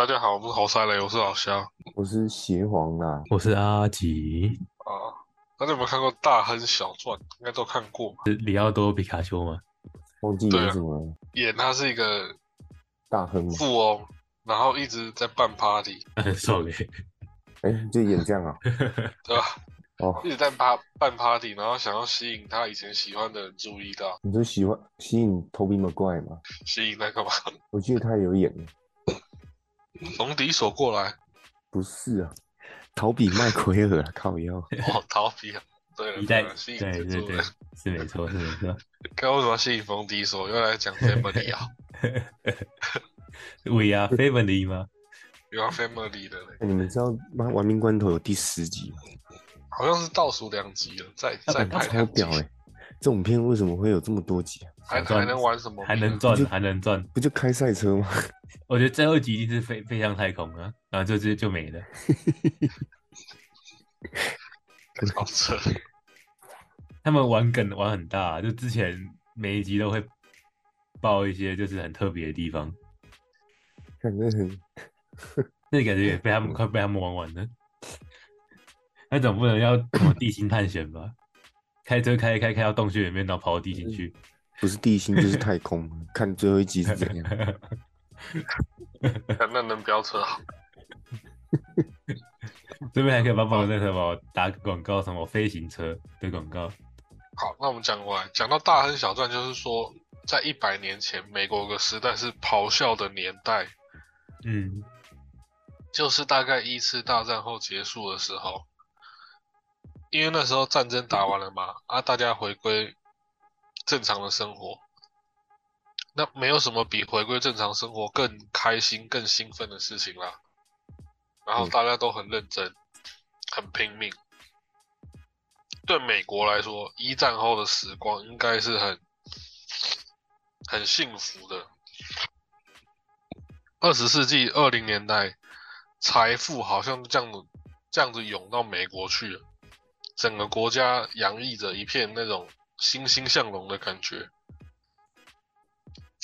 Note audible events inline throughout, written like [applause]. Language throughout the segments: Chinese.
大家好，我是侯赛雷，我是老肖我是邪皇啦，我是阿吉，啊。大家有没有看过《大亨小传》？应该都看过吧？是里奥多皮卡丘吗？忘记演什么了演他是一个大亨？富翁，然后一直在办 party，很瘦嘞，哎、就演这样啊？[laughs] 对吧？哦，一直在办办 party，然后想要吸引他以前喜欢的人注意到，你就喜欢吸引 Toby Maguire 嘛？吸引那个吗，我记得他有演，冯迪所过来，不是啊？逃比麦奎尔啊，[laughs] 靠腰。哦，逃避啊。对了，一代对了，吸引对对对。，是没错是没错。刚为什么要吸引冯迪所？又来讲 family 啊，[laughs] We are family 吗？又要 family 的嘞，哎你们知道妈玩命关头有第十集吗？好像是倒数两集了，再再拍超两集屌，哎、这种片为什么会有这么多集啊？还还能玩什么？还能赚还能赚。不就开赛车吗？我觉得最后一集一定是飞飞向太空啊，然后就就就没了。好扯。[laughs] 他们玩梗玩很大，就之前每一集都会爆一些就是很特别的地方，感觉很 [laughs] 那感觉也被他们快被他们玩完了。那总不能要什么地心探险吧？开车开一开开到洞穴里面，然后跑到地心去。不是地心就是太空，看最后一集是怎样。[laughs] 看那能飙车好？这边还可以帮帮我那什么打个广告，什么飞行车的广告。好，那我们讲过来，讲到大亨小传，就是说，在一百年前，美国有个时代是咆哮的年代，嗯，就是大概一次大战后结束的时候，因为那时候战争打完了嘛，啊，大家回归正常的生活，那没有什么比回归正常生活更开心、更兴奋的事情啦。然后嗯大家都很认真，很拼命。对美国来说，一战后的时光应该是很很幸福的。二十世纪二零年代，财富好像这样子这样子涌到美国去了，整个国家洋溢着一片那种欣欣向荣的感觉。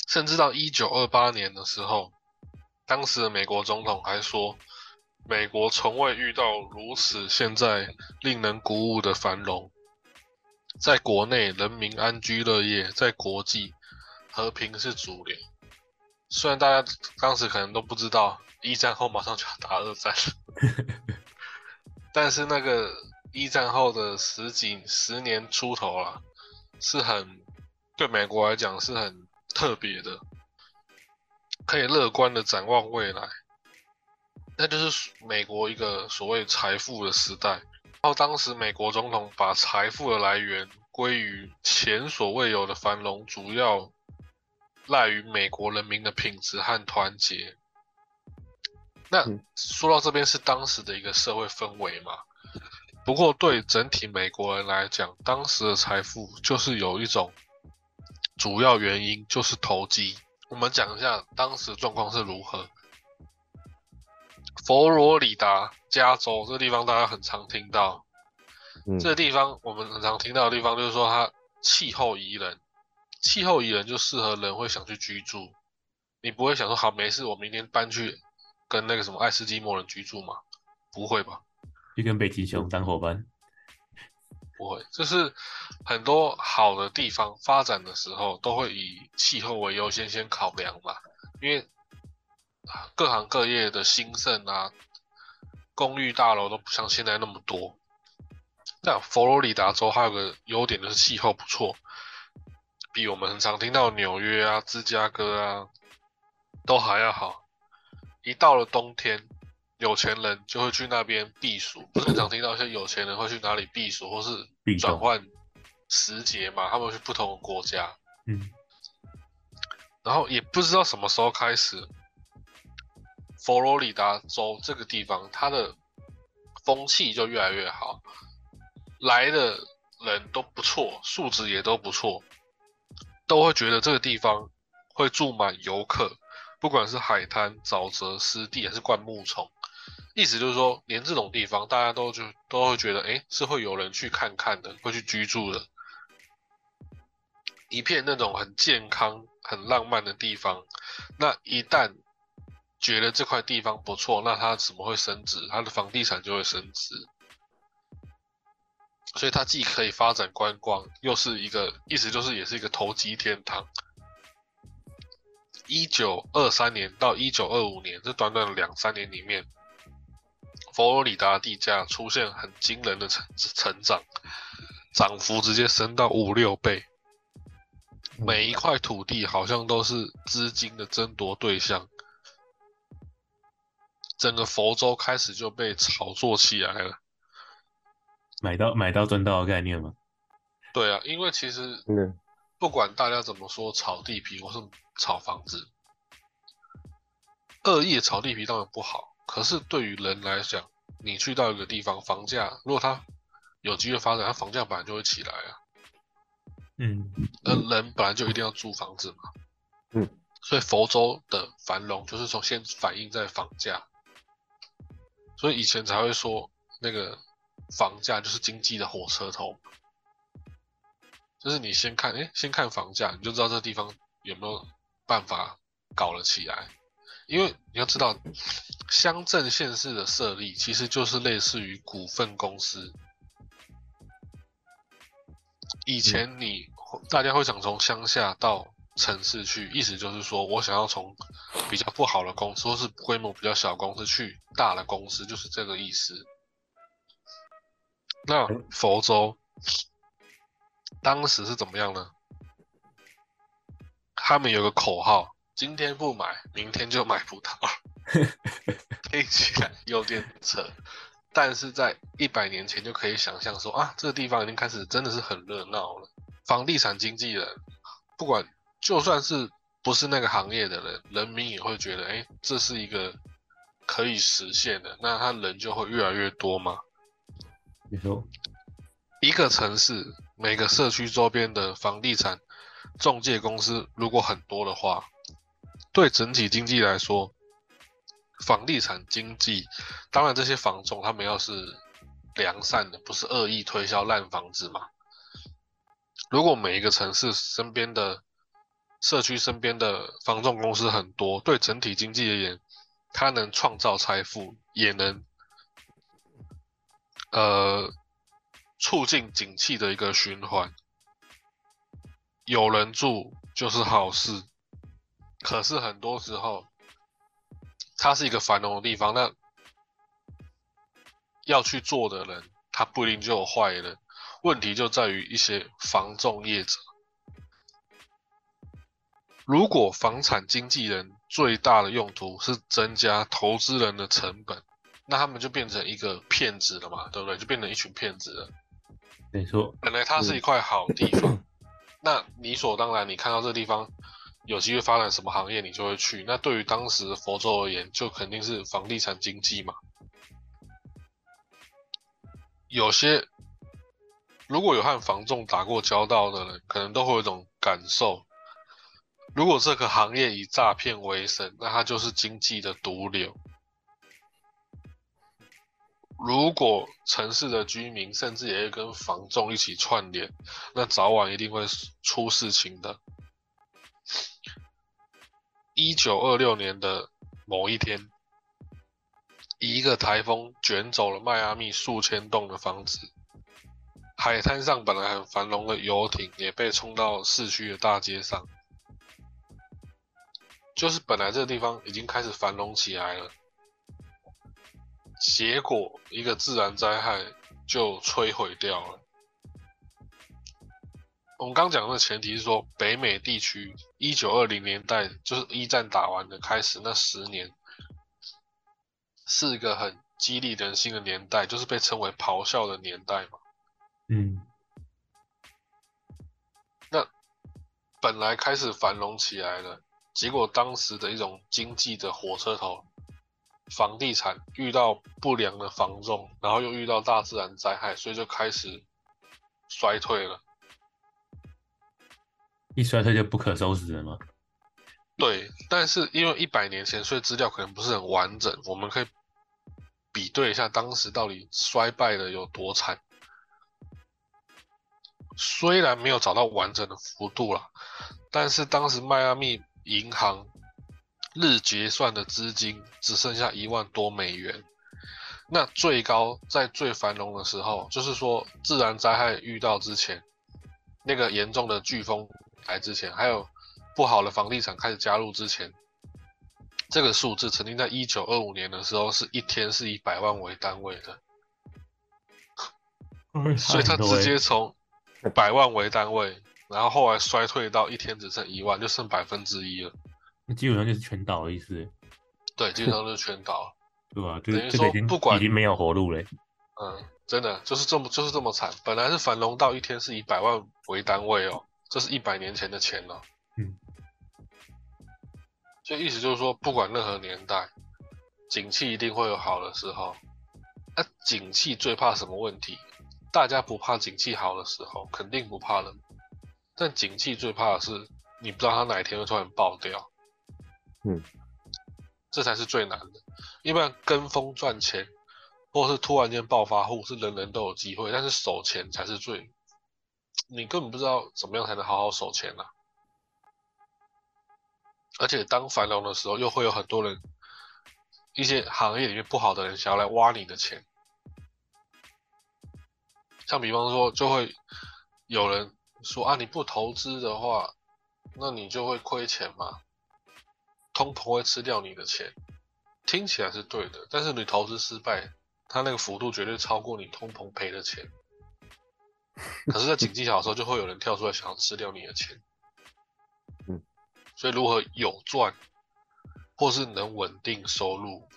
甚至到一九二八年的时候，当时的美国总统还说，美国从未遇到如此现在令人鼓舞的繁荣，在国内人民安居乐业，在国际和平是主流。虽然大家当时可能都不知道，一战后马上就要打二战了，[laughs] 但是那个一战后的十几十年出头了，是很对美国来讲是很特别的，可以乐观的展望未来。那就是美国一个所谓财富的时代。然后当时美国总统把财富的来源归于前所未有的繁荣，主要赖于美国人民的品质和团结。那嗯说到这边是当时的一个社会氛围嘛，不过对整体美国人来讲，当时的财富就是有一种主要原因就是投机。我们讲一下当时状况是如何。佛罗里达加州这个地方大家很常听到，嗯这个地方我们很常听到的地方就是说它气候宜人，气候宜人就适合人会想去居住。你不会想说好没事，我明天搬去跟那个什么爱斯基摩人居住吗？不会吧？就跟北极熊当伙伴。不会，就是很多好的地方发展的时候，都会以气候为优先先考量嘛，因为啊各行各业的兴盛啊，公寓大楼都不像现在那么多。但佛罗里达州还有个优点就是气候不错，比我们很常听到纽约啊、芝加哥啊都还要好。一到了冬天，有钱人就会去那边避暑，不是很常听到一些有钱人会去哪里避暑，或是转换时节嘛，他们会去不同的国家。嗯，然后也不知道什么时候开始，佛罗里达州这个地方，它的风气就越来越好，来的人都不错，素质也都不错，都会觉得这个地方会住满游客，不管是海滩、沼泽、湿地还是灌木丛，意思就是说，连这种地方大家都就都会觉得，哎，是会有人去看看的，会去居住的。一片那种很健康、很浪漫的地方，那一旦觉得这块地方不错，那它怎么会升值？它的房地产就会升值。所以它既可以发展观光，又是一个意思就是也是一个投机天堂。一九二三年到一九二五年这短短两三年里面，佛罗里达地价出现很惊人的成成长，涨幅直接升到五六倍。每一块土地好像都是资金的争夺对象，整个佛州开始就被炒作起来了。买到买到赚到的概念吗？对啊，因为其实嗯，不管大家怎么说炒地皮或是炒房子，恶意的炒地皮当然不好。可是对于人来讲，你去到一个地方，房价如果它有机会发展，它房价本来就会起来啊。嗯，而人本来就一定要租房子嘛。嗯，所以佛州的繁荣就是从先反映在房价，所以以前才会说那个房价就是经济的火车头。就是你先看，哎，先看房价，你就知道这地方有没有办法搞了起来。因为你要知道，乡镇县市的设立其实就是类似于股份公司。以前你大家会想从乡下到城市去，意思就是说我想要从比较不好的公司或是规模比较小公司去大的公司，就是这个意思。那佛州当时是怎么样呢？他们有个口号：今天不买，明天就买不到。[laughs] 听起来有点扯，但是在一百年前就可以想象说啊，这个地方已经开始真的是很热闹了。房地产经纪人，不管就算是不是那个行业的人，人民也会觉得，哎，这是一个可以实现的，那他人就会越来越多吗。你说一个城市每个社区周边的房地产中介公司如果很多的话，对整体经济来说，房地产经济，当然这些房仲他们要是良善的，不是恶意推销烂房子嘛。如果每一个城市身边的社区身边的房仲公司很多，对整体经济而言，它能创造财富，也能呃促进景气的一个循环。有人住就是好事，可是很多时候，它是一个繁荣的地方，那要去做的人，他不一定就有坏人。问题就在于一些房仲业者，如果房产经纪人最大的用途是增加投资人的成本，那他们就变成一个骗子了嘛，对不对？就变成一群骗子了。没错，本来它是一块好地方，那理所当然，你看到这地方有机会发展什么行业，你就会去。那对于当时佛州而言，就肯定是房地产经济嘛。有些如果有和房仲打过交道的人，可能都会有一种感受：如果这个行业以诈骗为生，那它就是经济的毒瘤。如果城市的居民甚至也会跟房仲一起串联，那早晚一定会出事情的。一九二六年的某一天，一个台风卷走了迈阿密数千栋的房子，海滩上本来很繁荣的游艇也被冲到市区的大街上。就是本来这个地方已经开始繁荣起来了。结果一个自然灾害就摧毁掉了。我们刚讲的前提是说，北美地区一九二零年代就是一战打完的开始那十年，是一个很激励人心的年代，就是被称为咆哮的年代嘛。嗯，那本来开始繁荣起来了，结果当时的一种经济的火车头。房地产遇到不良的房仲，然后又遇到大自然灾害，所以就开始衰退了。一衰退就不可收拾了吗？对，但是因为一百年前，所以资料可能不是很完整，我们可以比对一下当时到底衰败的有多惨。虽然没有找到完整的幅度啦，但是当时迈阿密银行。日结算的资金只剩下一万多美元。那最高在最繁荣的时候，就是说自然灾害遇到之前，那个严重的飓风来之前，还有不好的房地产开始加入之前，这个数字曾经在一九二五年的时候是一天是以百万为单位的，所以他直接从百万为单位，然后后来衰退到一天只剩一万，就剩百分之一了。那基本上就是全倒的意思，[laughs] 对，基本上就是全倒。[laughs] 对吧？就等于说不管已经没有活路了。嗯，真的就是这么就是这么惨。本来是繁荣到一天是以百万为单位哦，这是一百年前的钱了。嗯，所以意思就是说，不管任何年代，景气一定会有好的时候。那、景气最怕什么问题？大家不怕景气好的时候，肯定不怕了。但景气最怕的是，你不知道它哪一天会突然爆掉。嗯，这才是最难的。一般跟风赚钱，或是突然间暴发户，是人人都有机会，但是守钱才是最，你根本不知道怎么样才能好好守钱啊。而且当繁荣的时候，又会有很多人，一些行业里面不好的人想要来挖你的钱。像比方说，就会有人说啊，你不投资的话，那你就会亏钱嘛，通膨会吃掉你的钱。听起来是对的，但是你投资失败，它那个幅度绝对超过你通膨赔的钱。[laughs] 可是，在景气好的时候，就会有人跳出来想要吃掉你的钱。嗯，所以如何有赚，或是能稳定收入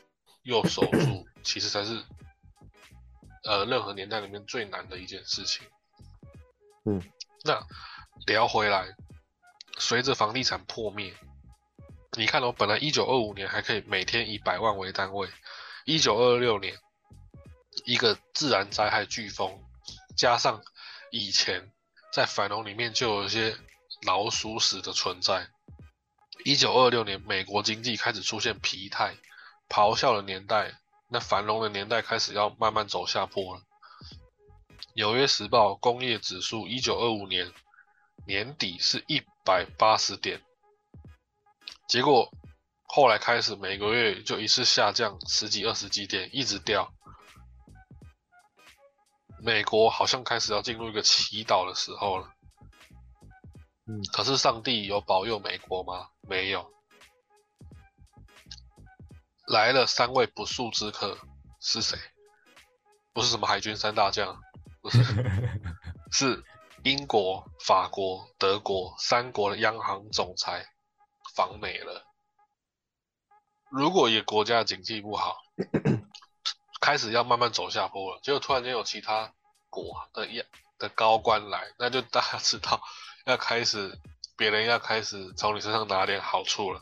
又守住，其实才是呃任何年代里面最难的一件事情。嗯，那聊回来，随着房地产破灭。你看哦，本来一九二五年还可以每天以百万为单位，一九二六年一个自然灾害飓风，加上以前在繁荣里面就有一些老鼠屎的存在，一九二六年美国经济开始出现疲态、咆哮的年代，那繁荣的年代开始要慢慢走下坡了。纽约时报工业指数一九二五年年底是一百八十点。结果后来开始每个月就一次下降十几二十几点，一直掉。美国好像开始要进入一个祈祷的时候了。嗯，可是上帝有保佑美国吗？没有。来了三位不速之客是谁？不是什么海军三大将，不是，[laughs] 是英国、法国、德国三国的央行总裁。访美了。如果一个国家的经济不好，开始要慢慢走下坡了，结果突然间有其他国的亚的高官来，那就大家知道要开始，别人要开始从你身上拿点好处了。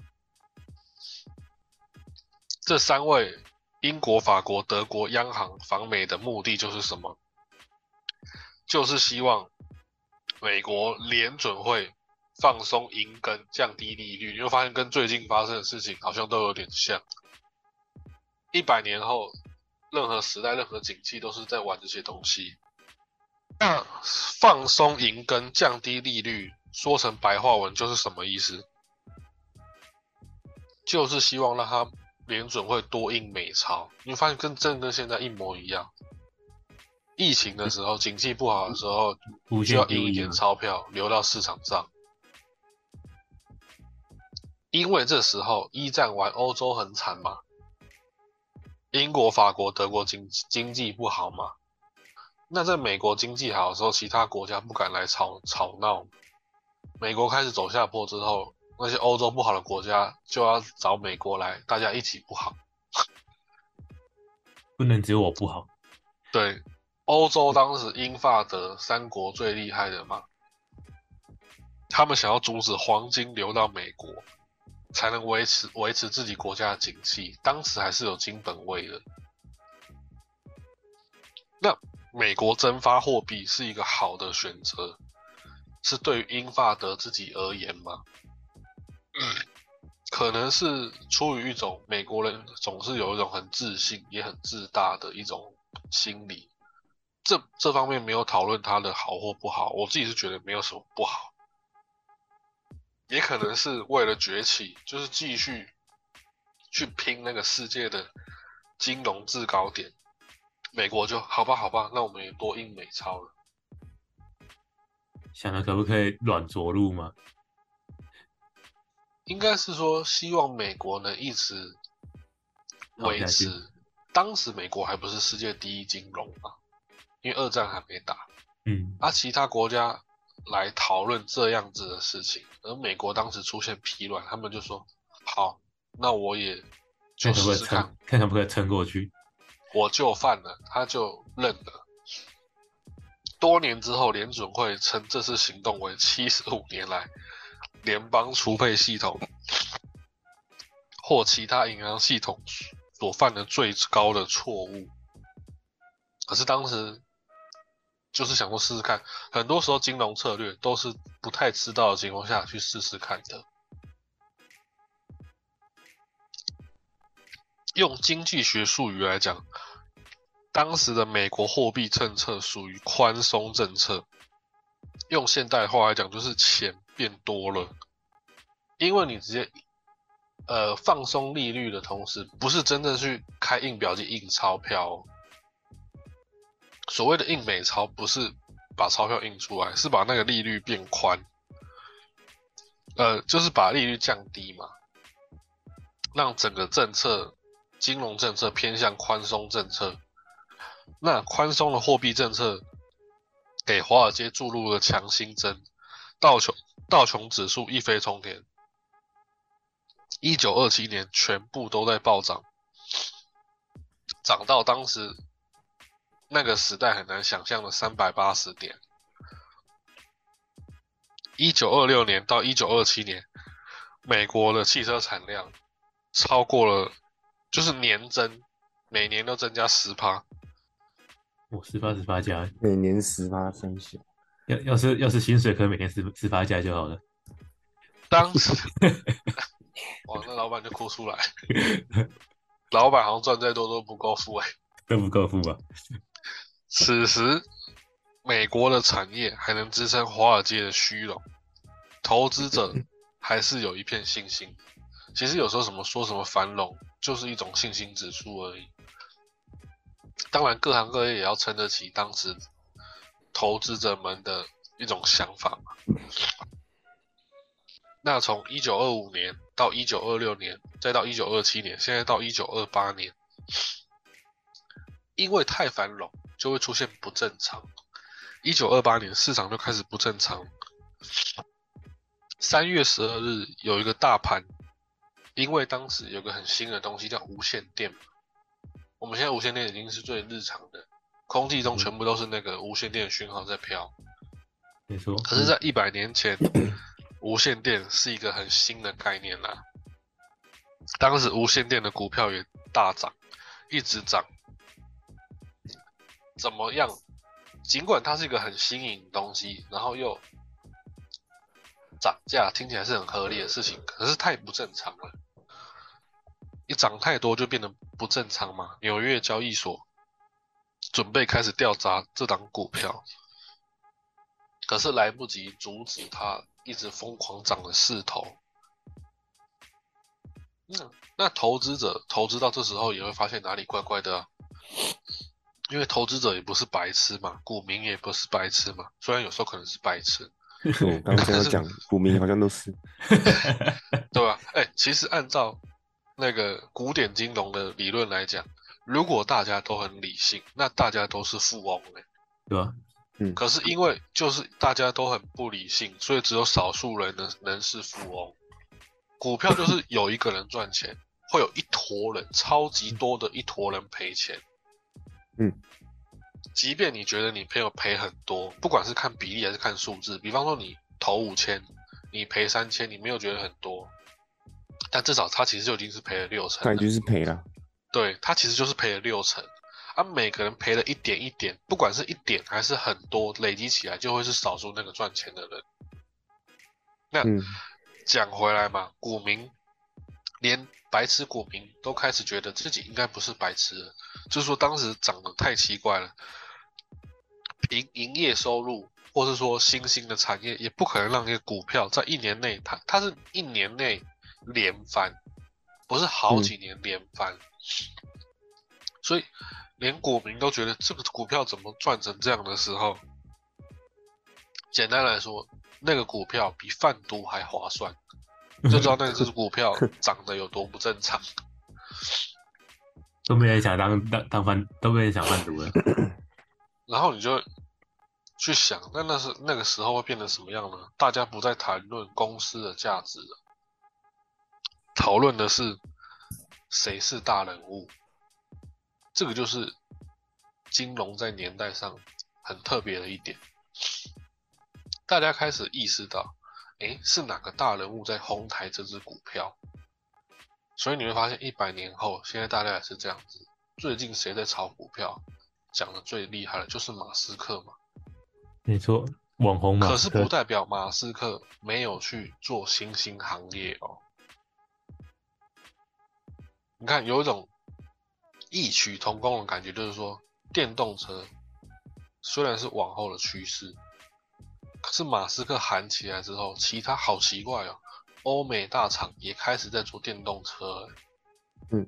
这三位英国、法国、德国央行访美的目的就是什么？就是希望美国联准会。放松银根，降低利率，你会发现跟最近发生的事情好像都有点像。一百年后，任何时代、任何景气都是在玩这些东西。那放松银根、降低利率，说成白话文就是什么意思？就是希望让它联准会多印美钞。你会发现跟真跟现在一模一样。疫情的时候，景气不好的时候，需要印一点钞票流到市场上。因为这时候一战完，欧洲很惨嘛，英国、法国、德国经经济不好嘛，那在美国经济好的时候，其他国家不敢来吵吵闹，美国开始走下坡之后，那些欧洲不好的国家就要找美国来，大家一起不好，[laughs] 不能只有我不好。对，欧洲当时英法德三国最厉害的嘛，他们想要阻止黄金流到美国。才能维持维持自己国家的景气，当时还是有金本位的。那美国增发货币是一个好的选择，是对于英法德自己而言吗？可能是出于一种美国人总是有一种很自信也很自大的一种心理，这这方面没有讨论它的好或不好，我自己是觉得没有什么不好。也可能是为了崛起，就是继续去拼那个世界的金融制高点，美国就好吧好吧，那我们也多印美钞了。想着可不可以软着陆吗？应该是说希望美国能一直维持。当时美国还不是世界第一金融嘛，因为二战还没打，嗯，啊，其他国家来讨论这样子的事情，而美国当时出现疲软，他们就说好，那我也就试试看，，看能不可以撑过去。我就犯了，他就认了。多年之后，联准会称这次行动为七十五年来联邦储备系统或其他银行系统所犯的最高的错误。可是当时就是想说试试看，很多时候金融策略都是不太知道的情况下去试试看的。用经济学术语来讲，当时的美国货币政策属于宽松政策。用现代话来讲，就是钱变多了，因为你直接呃放松利率的同时，不是真正去开印表机印钞票、所谓的印美钞，不是把钞票印出来，是把那个利率变宽，呃，就是把利率降低嘛，让整个政策金融政策偏向宽松政策。那宽松的货币政策给华尔街注入了强心针，道琼道琼指数一飞冲天，一九二七年全部都在暴涨，涨到当时那个时代很难想象的三百八十点。一九二六年到一九二七年，美国的汽车产量超过了，就是年增，每年都增加十趴。我十八十八加，每年十八三小，要要是要是薪水可以每年十十八加就好了。当时，[laughs] 哇，那老板就哭出来，[laughs] 老板好像赚再多都不够付哎、都不够付吧？此时，美国的产业还能支撑华尔街的虚荣，投资者还是有一片信心。其实有时候什么说什么繁荣，就是一种信心指数而已。当然，各行各业也要撑得起当时投资者们的一种想法嘛。那从一九二五年到一九二六年，再到一九二七年，现在到一九二八年，因为太繁荣，就会出现不正常。一九二八年市场就开始不正常。三月十二日有一个大盘，因为当时有个很新的东西叫无线电，我们现在无线电已经是最日常的，空气中全部都是那个无线电讯号在飘。没错。可是，在一百年前，无线电是一个很新的概念啦。当时无线电的股票也大涨，一直涨。怎么样？尽管它是一个很新颖的东西，然后又涨价，听起来是很合理的事情，可是太不正常了。一涨太多就变得不正常嘛。纽约交易所准备开始调查这档股票，可是来不及阻止它一直疯狂涨的势头。那那投资者投资到这时候也会发现哪里怪怪的、因为投资者也不是白痴嘛，股民也不是白痴嘛，虽然有时候可能是白痴，我 [laughs] 刚刚讲，股民好像都是，[laughs] 对吧？哎、其实按照那个古典金融的理论来讲，如果大家都很理性，那大家都是富翁嘞、对吧？嗯可是因为就是大家都很不理性，所以只有少数人能能是富翁。股票就是有一个人赚钱，会有一坨人，超级多的一坨人赔钱。嗯，即便你觉得你朋友赔很多，不管是看比例还是看数字，比方说你投五千，你赔三千，你没有觉得很多，但至少他其实就已经是赔了六成了。感觉是赔了。对他其实就是赔了六成，啊，每个人赔了一点一点，不管是一点还是很多，累积起来就会是少数那个赚钱的人。那嗯，讲回来嘛，股民连白痴股民都开始觉得自己应该不是白痴了，就是说当时涨得太奇怪了，营营业收入或是说新兴的产业也不可能让一个股票在一年内，它它是一年内连翻，不是好几年连翻，所以连股民都觉得这个股票怎么赚成这样的时候，简单来说，那个股票比贩毒还划算，就知道 [laughs] 那只股票涨得有多不正常。都没人想当当当贩，都没人想贩毒了。[coughs] 然后你就去想，那那是那个时候会变成什么样呢？大家不再谈论公司的价值了，讨论的是谁是大人物。这个就是金融在年代上很特别的一点。大家开始意识到，诶，是哪个大人物在哄抬这只股票？所以你会发现，一百年后，现在大家也是这样子。最近谁在炒股票，讲的最厉害的，就是马斯克嘛。没错，网红嘛。可是不代表马斯克没有去做新兴行业哦。你看，有一种异曲同工的感觉，就是说，电动车虽然是往后的趋势，可是马斯克喊起来之后，其他好奇怪哦。欧美大厂也开始在做电动车，嗯，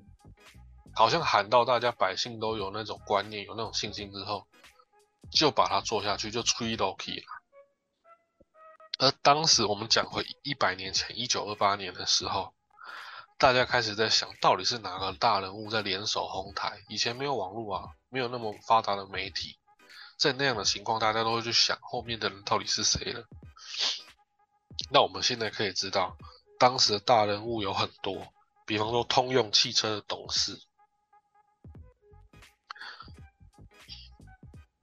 好像喊到大家百姓都有那种观念、有那种信心之后，就把它做下去，就吹到 key 了。而当时我们讲回一百年前，一九二八年的时候，大家开始在想到底是哪个大人物在联手哄抬？以前没有网络啊，没有那么发达的媒体，在那样的情况，大家都会去想后面的人到底是谁了。那我们现在可以知道，当时的大人物有很多，比方说通用汽车的董事，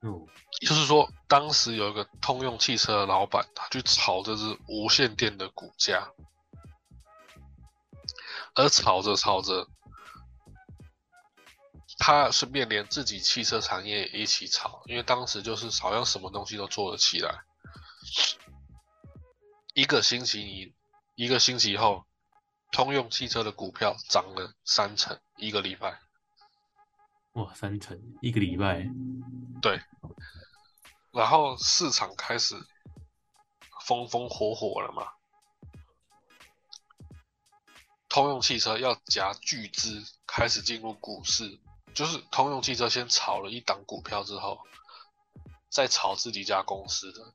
嗯，就是说当时有一个通用汽车的老板，他去炒这只无线电的股价，而炒着炒着，他顺便连自己汽车产业也一起炒，因为当时就是好像什么东西都做得起来。一个星期一一个星期后，通用汽车的股票涨了三成，一个礼拜。哇，三成一个礼拜。对。然后市场开始风风火火了嘛。通用汽车要夹巨资开始进入股市，就是通用汽车先炒了一档股票之后，再炒自己家公司的。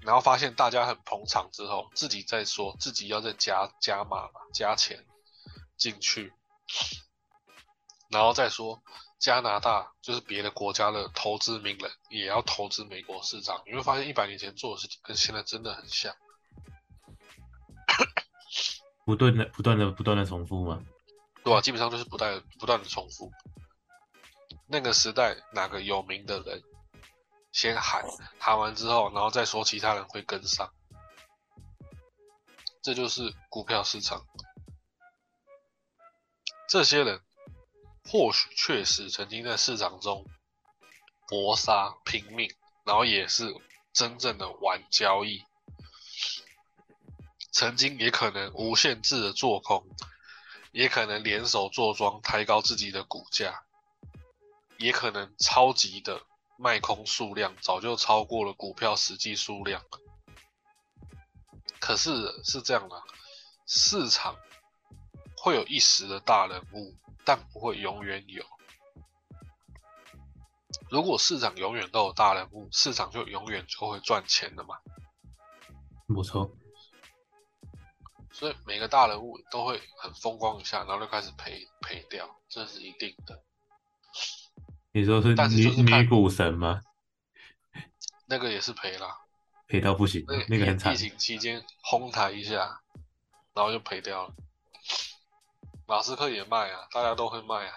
然后发现大家很捧场之后，自己再说自己要再加加码嘛，加钱进去，然后再说加拿大就是别的国家的投资名人也要投资美国市场，你会发现一百年前做的事情跟现在真的很像，不断的、不断的、不断的重复吗？对啊，基本上就是不断不断的重复。那个时代哪个有名的人？先喊喊完之后，然后再说其他人会跟上，这就是股票市场。这些人或许确实曾经在市场中搏杀拼命，然后也是真正的玩交易，曾经也可能无限制的做空，也可能联手做庄抬高自己的股价，也可能超级的。卖空数量早就超过了股票实际数量，可是是这样的，市场会有一时的大人物，但不会永远有。如果市场永远都有大人物，市场就永远就会赚钱的嘛。没错。所以每个大人物都会很风光一下，然后就开始赔赔掉，这是一定的。你说是女女股神吗？那个也是赔了，赔到不行，那个很惨。疫情期间哄抬一下，然后就赔掉了。马斯克也卖啊，大家都会卖啊。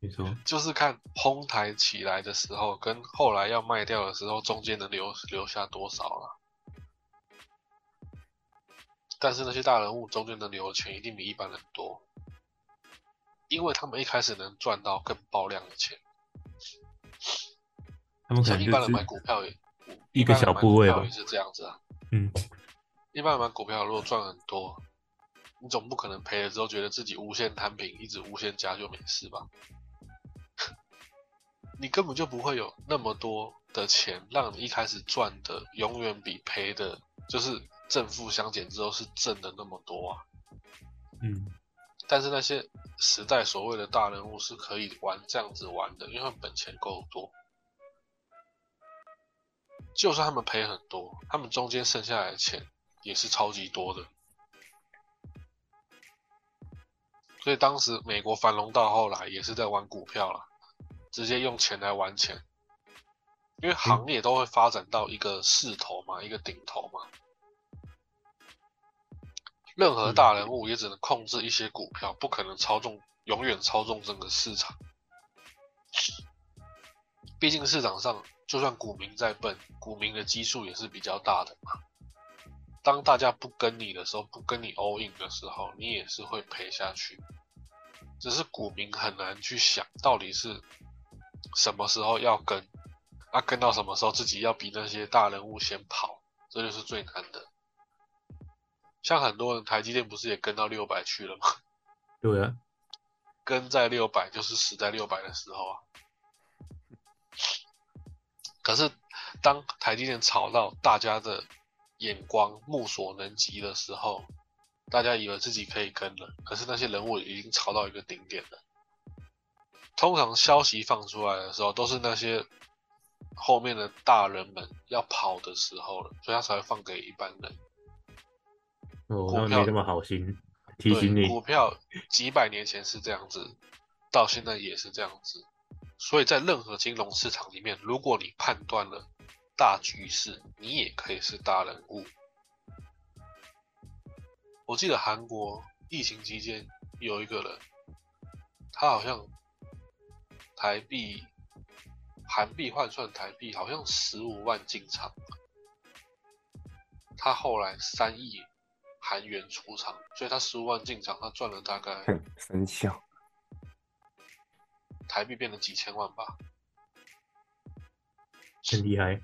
你说，就是看哄抬起来的时候，跟后来要卖掉的时候，中间能留留下多少了。但是那些大人物中间能留的钱一定比一般人多，因为他们一开始能赚到更爆量的钱。他们可能一般人买股票也一个小部位吧，是这样子啊。嗯，一般人买股票如果赚很多，你总不可能赔了之后觉得自己无限摊平，一直无限加就没事吧？[laughs] 你根本就不会有那么多的钱，让你一开始赚的永远比赔的，就是正负相减之后是正的那么多啊。嗯，但是那些时代所谓的大人物是可以玩这样子玩的，因为本钱够多。就算他们赔很多，他们中间剩下来的钱也是超级多的。所以当时美国繁荣到后来也是在玩股票了，直接用钱来玩钱，因为行业都会发展到一个势头嘛，一个顶头嘛。任何大人物也只能控制一些股票，不可能操纵，永远操纵整个市场。毕竟市场上，就算股民再笨，股民的基数也是比较大的嘛。当大家不跟你的时候，不跟你 all in 的时候，你也是会赔下去。只是股民很难去想到底是什么时候要跟，啊跟到什么时候自己要比那些大人物先跑，这就是最难的。像很多人台积电不是也跟到六百去了吗？[laughs] 对啊，跟在六百就是死在六百的时候啊。可是当台积电炒到大家的眼光目所能及的时候，大家以为自己可以跟了，可是那些人物已经炒到一个顶点了。通常消息放出来的时候，都是那些后面的大人们要跑的时候了，所以他才会放给一般人。那没这么好心提醒你。股票几百年前是这样子，到现在也是这样子。所以在任何金融市场里面，如果你判断了大局势，你也可以是大人物。我记得韩国疫情期间有一个人，他好像台币韩币换算台币好像十五万进场，他后来三亿韩元出场，所以他十五万进场，他赚了大概看三笑，台币变成几千万吧，很厉害，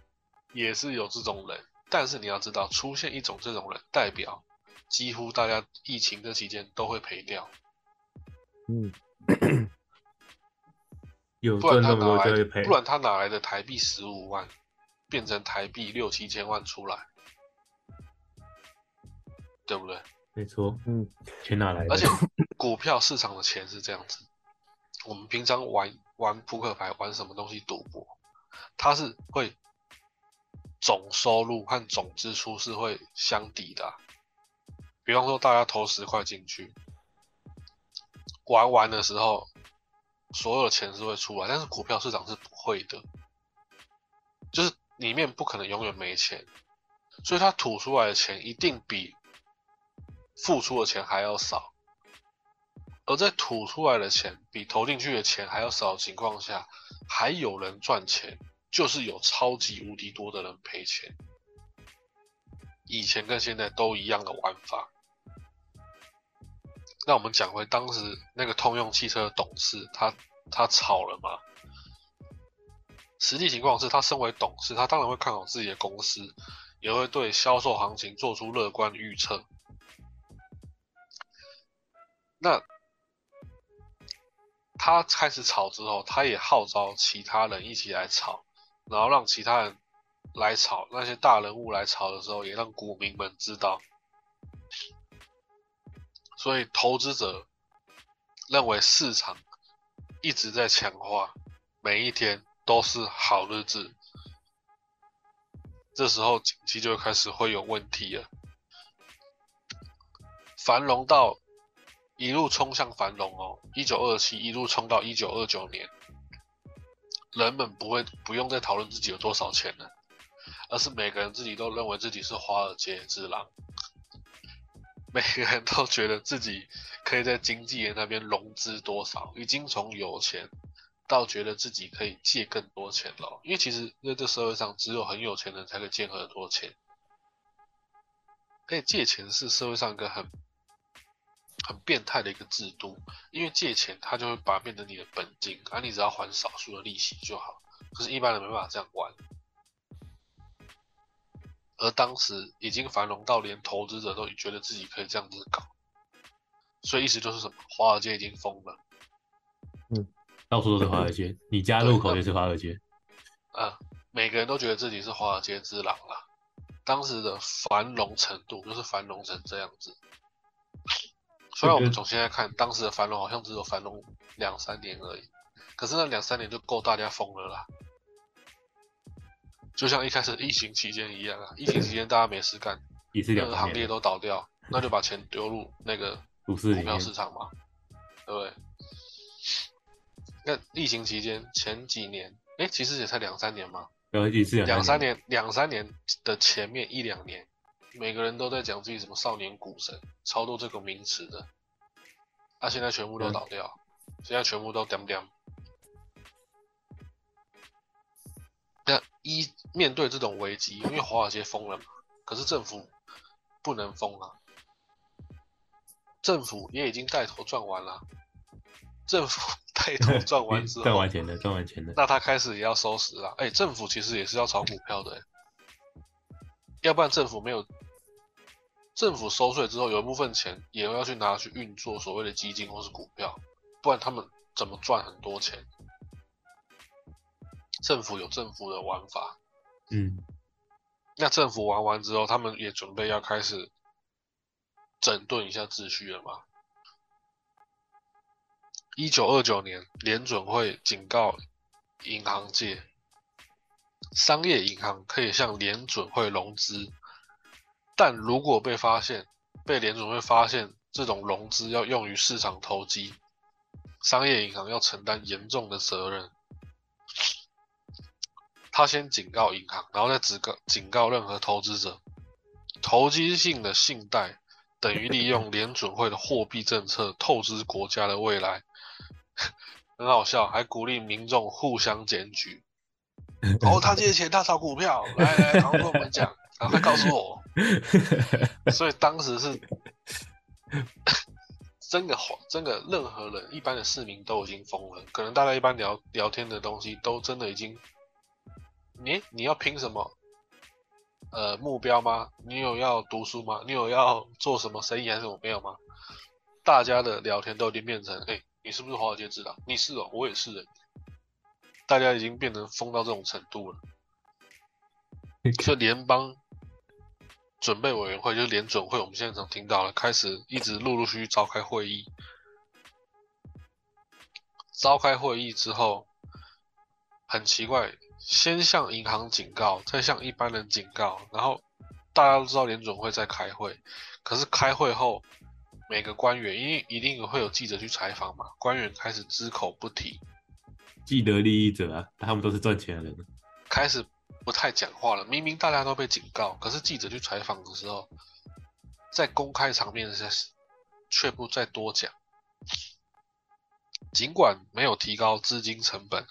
也是有这种人。但是你要知道，出现一种这种人，代表几乎大家疫情这期间都会赔掉，嗯，[coughs] 有不然他赚那么哪来的多就会赔不。然他哪来的台币十五万变成台币六七千万出来，对不对？没错，嗯，钱哪来的？而且股票市场的钱是这样子，我们平常玩玩扑克牌，玩什么东西赌博，它是会总收入和总支出是会相抵的啊、比方说，大家投十块进去，玩完的时候，所有的钱是会出来，但是股票市场是不会的，就是里面不可能永远没钱，所以它吐出来的钱一定比付出的钱还要少。而在吐出来的钱比投进去的钱还要少的情况下，还有人赚钱，就是有超级无敌多的人赔钱。以前跟现在都一样的玩法。那我们讲回当时那个通用汽车的董事，他他炒了吗？实际情况是他身为董事，他当然会看好自己的公司，也会对销售行情做出乐观预测。那他开始炒之后，他也号召其他人一起来炒，然后让其他人来炒，那些大人物来炒的时候，也让股民们知道。所以投资者认为市场一直在强化，每一天都是好日子。这时候景气就开始会有问题了，繁荣到一路冲向繁荣哦，一九二七一路冲到一九二九年，人们不会不用再讨论自己有多少钱了，而是每个人自己都认为自己是华尔街之狼，每个人都觉得自己可以在经纪人那边融资多少，已经从有钱到觉得自己可以借更多钱了。因为其实在这社会上，只有很有钱的人才可以借很多钱，可以借钱是社会上一个很很变态的一个制度，因为借钱它就会把它变成你的本金，而、你只要还少数的利息就好。可是，一般人没办法这样玩。而当时已经繁荣到连投资者都觉得自己可以这样子搞，所以意思就是什么？华尔街已经疯了。嗯到处都是华尔街，你家路口也是华尔街。啊，每个人都觉得自己是华尔街之狼了。当时的繁荣程度就是繁荣成这样子，虽然我们跟从现在看，当时的繁荣好像只有繁荣两三年而已，可是那两三年就够大家疯了啦。就像一开始疫情期间一样啊，疫情期间大家没事干，[clears throat] 也是任何行业都倒掉，那就把钱丢入那个股票股市场嘛，对不对？那疫情期间前几年，哎，其实也才两三年嘛，两三，年，两三年的前面一两年，每个人都在讲自己什么少年股神，超多这个名词的，啊，现在全部都嗯倒掉，现在全部都掉掉。那一面对这种危机，因为华尔街封了嘛，可是政府不能封啊，政府也已经带头赚完了，政府带头赚完之后，赚完钱的，赚完钱的，那他开始也要收拾了。哎、政府其实也是要炒股票的、要不然政府没有，政府收税之后有一部分钱也要去拿去运作所谓的基金或是股票，不然他们怎么赚很多钱？政府有政府的玩法，嗯，那政府玩完之后，他们也准备要开始整顿一下秩序了嘛。一九二九年，联准会警告银行界，商业银行可以向联准会融资，但如果被发现，被联准会发现这种融资要用于市场投机，商业银行要承担严重的责任。他先警告银行，然后再警告警告任何投资者，投机性的信贷等于利用联准会的货币政策透支国家的未来，[laughs] 很好笑，还鼓励民众互相检举。哦，他借钱，他炒股票，来来，然后跟我们讲，然后他告诉我。[laughs] 所以当时是真的慌，真的任何人，一般的市民都已经疯了。可能大家一般聊聊天的东西，都真的已经，你你要拼什么？呃，目标吗？你有要读书吗？你有要做什么生意还是什么没有吗？大家的聊天都已经变成，哎、你是不是华尔街之狼？你是哦，我也是人。大家已经变成疯到这种程度了。就联邦准备委员会，就是联准会，我们现在常听到了，开始一直陆陆续续召开会议。召开会议之后，很奇怪，先向银行警告，再向一般人警告，然后大家都知道联准会在开会，可是开会后，每个官员因为一定会有记者去采访嘛，官员开始只口不提，既得利益者啊，他们都是赚钱的人，开始不太讲话了。明明大家都被警告，可是记者去采访的时候，在公开场面下却不再多讲。尽管没有提高资金成本，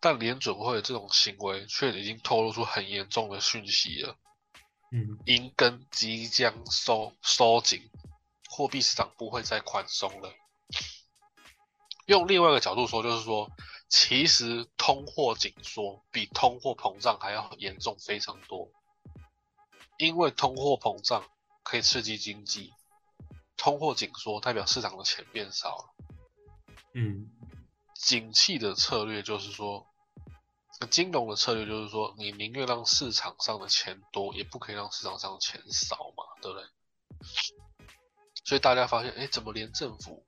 但联准会这种行为却已经透露出很严重的讯息了。嗯，银根即将收收紧，货币市场不会再宽松了。用另外一个角度说，就是说，其实通货紧缩比通货膨胀还要严重非常多，因为通货膨胀可以刺激经济，通货紧缩代表市场的钱变少了。嗯，景气的策略就是说，金融的策略就是说，你宁愿让市场上的钱多，也不可以让市场上的钱少嘛，对不对？所以大家发现，哎，怎么连政府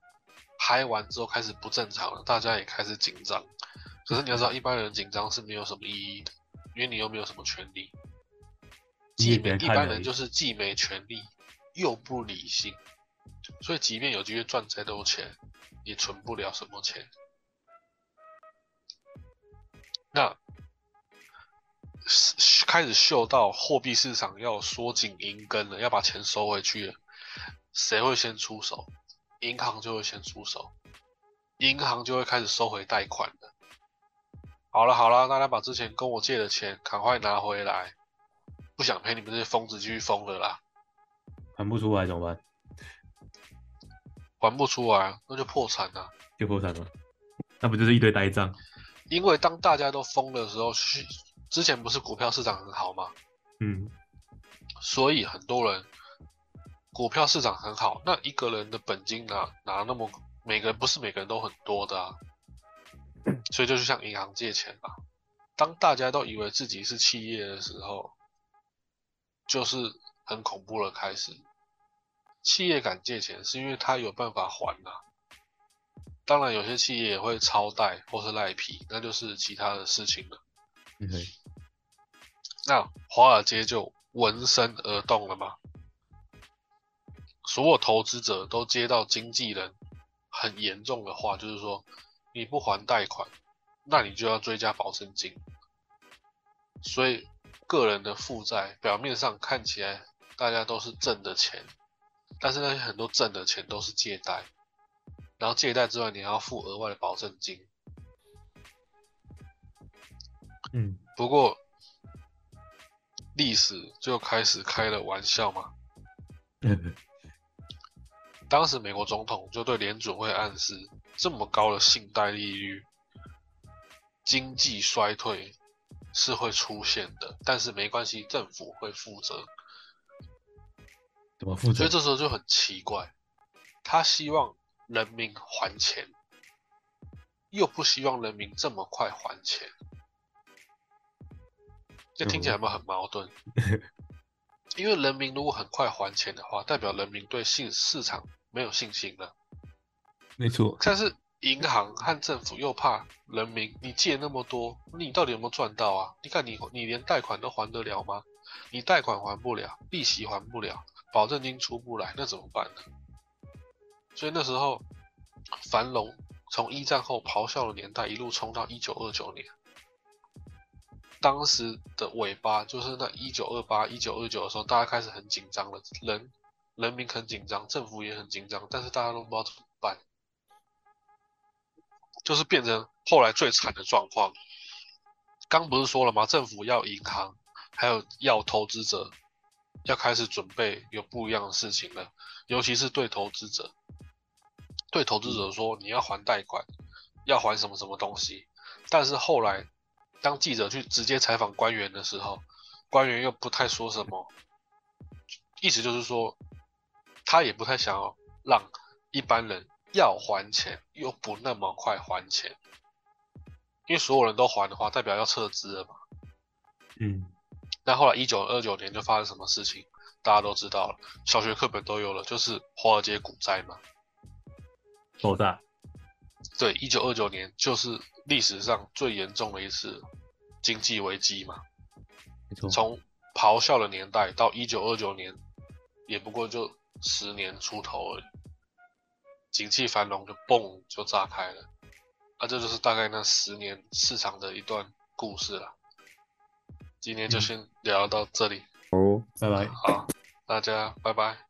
嗨完之后开始不正常了？大家也开始紧张。可是你要知道，一般人紧张是没有什么意义的，因为你又没有什么权利。你也既没一般人就是既没权利又不理性，所以即便有机会赚再多钱，也存不了什么钱。那是开始嗅到货币市场要缩紧银根了，要把钱收回去了，谁会先出手？银行就会先出手，银行就会开始收回贷款了。好了好了，大家把之前跟我借的钱赶快拿回来，不想陪你们这些疯子继续疯了啦，还不出来怎么办？还不出来那就破产了。就破产了，那不就是一堆呆账？因为当大家都疯的时候，去之前不是股票市场很好吗？嗯，所以很多人股票市场很好，那一个人的本金拿拿那么，每个人不是每个人都很多的啊，所以就去向银行借钱吧。当大家都以为自己是企业的时候，就是很恐怖的开始。企业敢借钱，是因为他有办法还呐、当然，有些企业也会超贷或是赖皮，那就是其他的事情了。对，那华尔街就闻声而动了嘛，所有投资者都接到经纪人很严重的话，就是说你不还贷款，那你就要追加保证金。所以个人的负债表面上看起来大家都是挣的钱，但是那些很多挣的钱都是借贷，然后借贷之外你还要付额外的保证金。嗯，不过历史就开始开了玩笑嘛。[laughs] 当时美国总统就对联准会暗示，这么高的信贷利率，经济衰退是会出现的，但是没关系，政府会负责。怎么负责所以？这时候就很奇怪，他希望人民还钱，又不希望人民这么快还钱，这听起来有没有很矛盾？[laughs] 因为人民如果很快还钱的话，代表人民对信市场没有信心了。没错，但是银行和政府又怕人民，你借那么多，你到底有没有赚到啊？你看你你连贷款都还得了吗？你贷款还不了，利息还不了，保证金出不来，那怎么办呢？所以那时候繁荣从一战后咆哮的年代一路冲到一九二九年，当时的尾巴就是那一九二八、一九二九的时候，大家开始很紧张了，人人民很紧张，政府也很紧张，但是大家都不知道怎么办。就是变成后来最惨的状况。刚不是说了吗？政府要银行，还有要投资者，要开始准备有不一样的事情了。尤其是对投资者，对投资者说你要还贷款，要还什么什么东西。但是后来，当记者去直接采访官员的时候，官员又不太说什么，意思就是说，他也不太想要让一般人要还钱又不那么快还钱，因为所有人都还的话，代表要撤资了嘛。嗯，那后来一九二九年就发生什么事情，大家都知道了，小学课本都有了，就是华尔街股灾嘛。爆炸，对，一九二九年就是历史上最严重的一次经济危机嘛。没错，从咆哮的年代到一九二九年，也不过就十年出头而已，景气繁荣就嘣就炸开了，啊，这就是大概那十年市场的一段故事了。今天就嗯先聊到这里，哦。拜拜。好，大家拜拜。